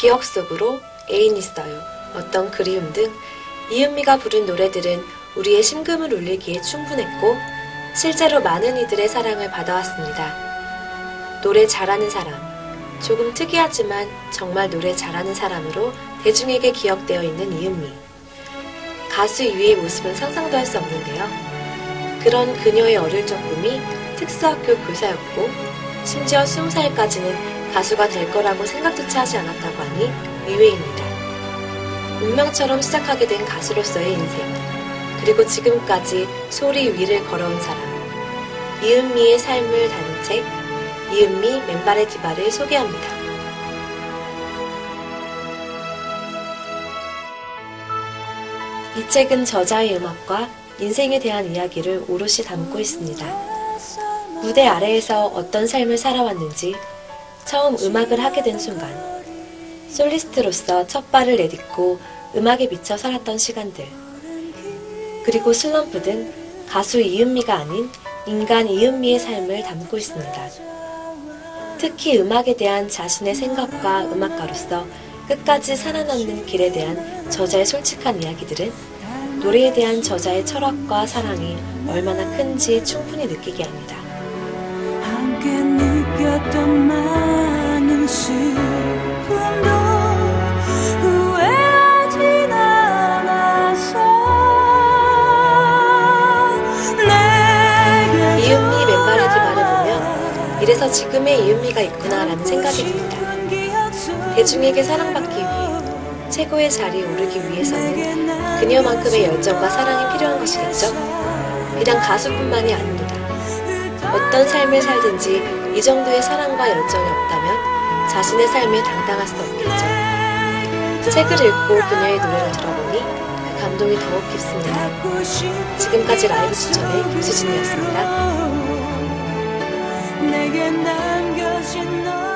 기억 속으로 애인 있어요. 어떤 그리움 등 이은미가 부른 노래들은 우리의 심금을 울리기에 충분했고 실제로 많은 이들의 사랑을 받아왔습니다. 노래 잘하는 사람. 조금 특이하지만 정말 노래 잘하는 사람으로 대중에게 기억되어 있는 이은미. 가수 이유의 모습은 상상도 할 수 없는데요. 그런 그녀의 어릴 적 꿈이 특수학교 교사였고 심지어 20살까지는 가수가 될 거라고 생각조차 하지 않았다고 하니 의외입니다. 운명처럼 시작하게 된 가수로서의 인생, 그리고 지금까지 소리 위를 걸어온 사람, 이은미의 삶을 다룬 책, 이은미 맨발의 디바를 소개합니다. 이 책은 저자의 음악과 인생에 대한 이야기를 오롯이 담고 있습니다. 무대 아래에서 어떤 삶을 살아왔는지, 처음 음악을 하게 된 순간, 솔리스트로서 첫 발을 내딛고 음악에 미쳐 살았던 시간들, 그리고 슬럼프 등 가수 이은미가 아닌 인간 이은미의 삶을 담고 있습니다. 특히 음악에 대한 자신의 생각과 음악가로서 끝까지 살아남는 길에 대한 저자의 솔직한 이야기들은 노래에 대한 저자의 철학과 사랑이 얼마나 큰지 충분히 느끼게 합니다. 이래서 지금의 이은미가 있구나라는 생각이 듭니다. 대중에게 사랑받기 위해 최고의 자리에 오르기 위해서는 그녀만큼의 열정과 사랑이 필요한 것이겠죠? 비단 가수뿐만이 아닙니다. 어떤 삶을 살든지 이 정도의 사랑과 열정이 없다면 자신의 삶에 당당할 수 없겠죠. 책을 읽고 그녀의 노래를 들어보니 그 감동이 더욱 깊습니다. 지금까지 라이브 추천의 김수진이었습니다. 내게 남겨진 너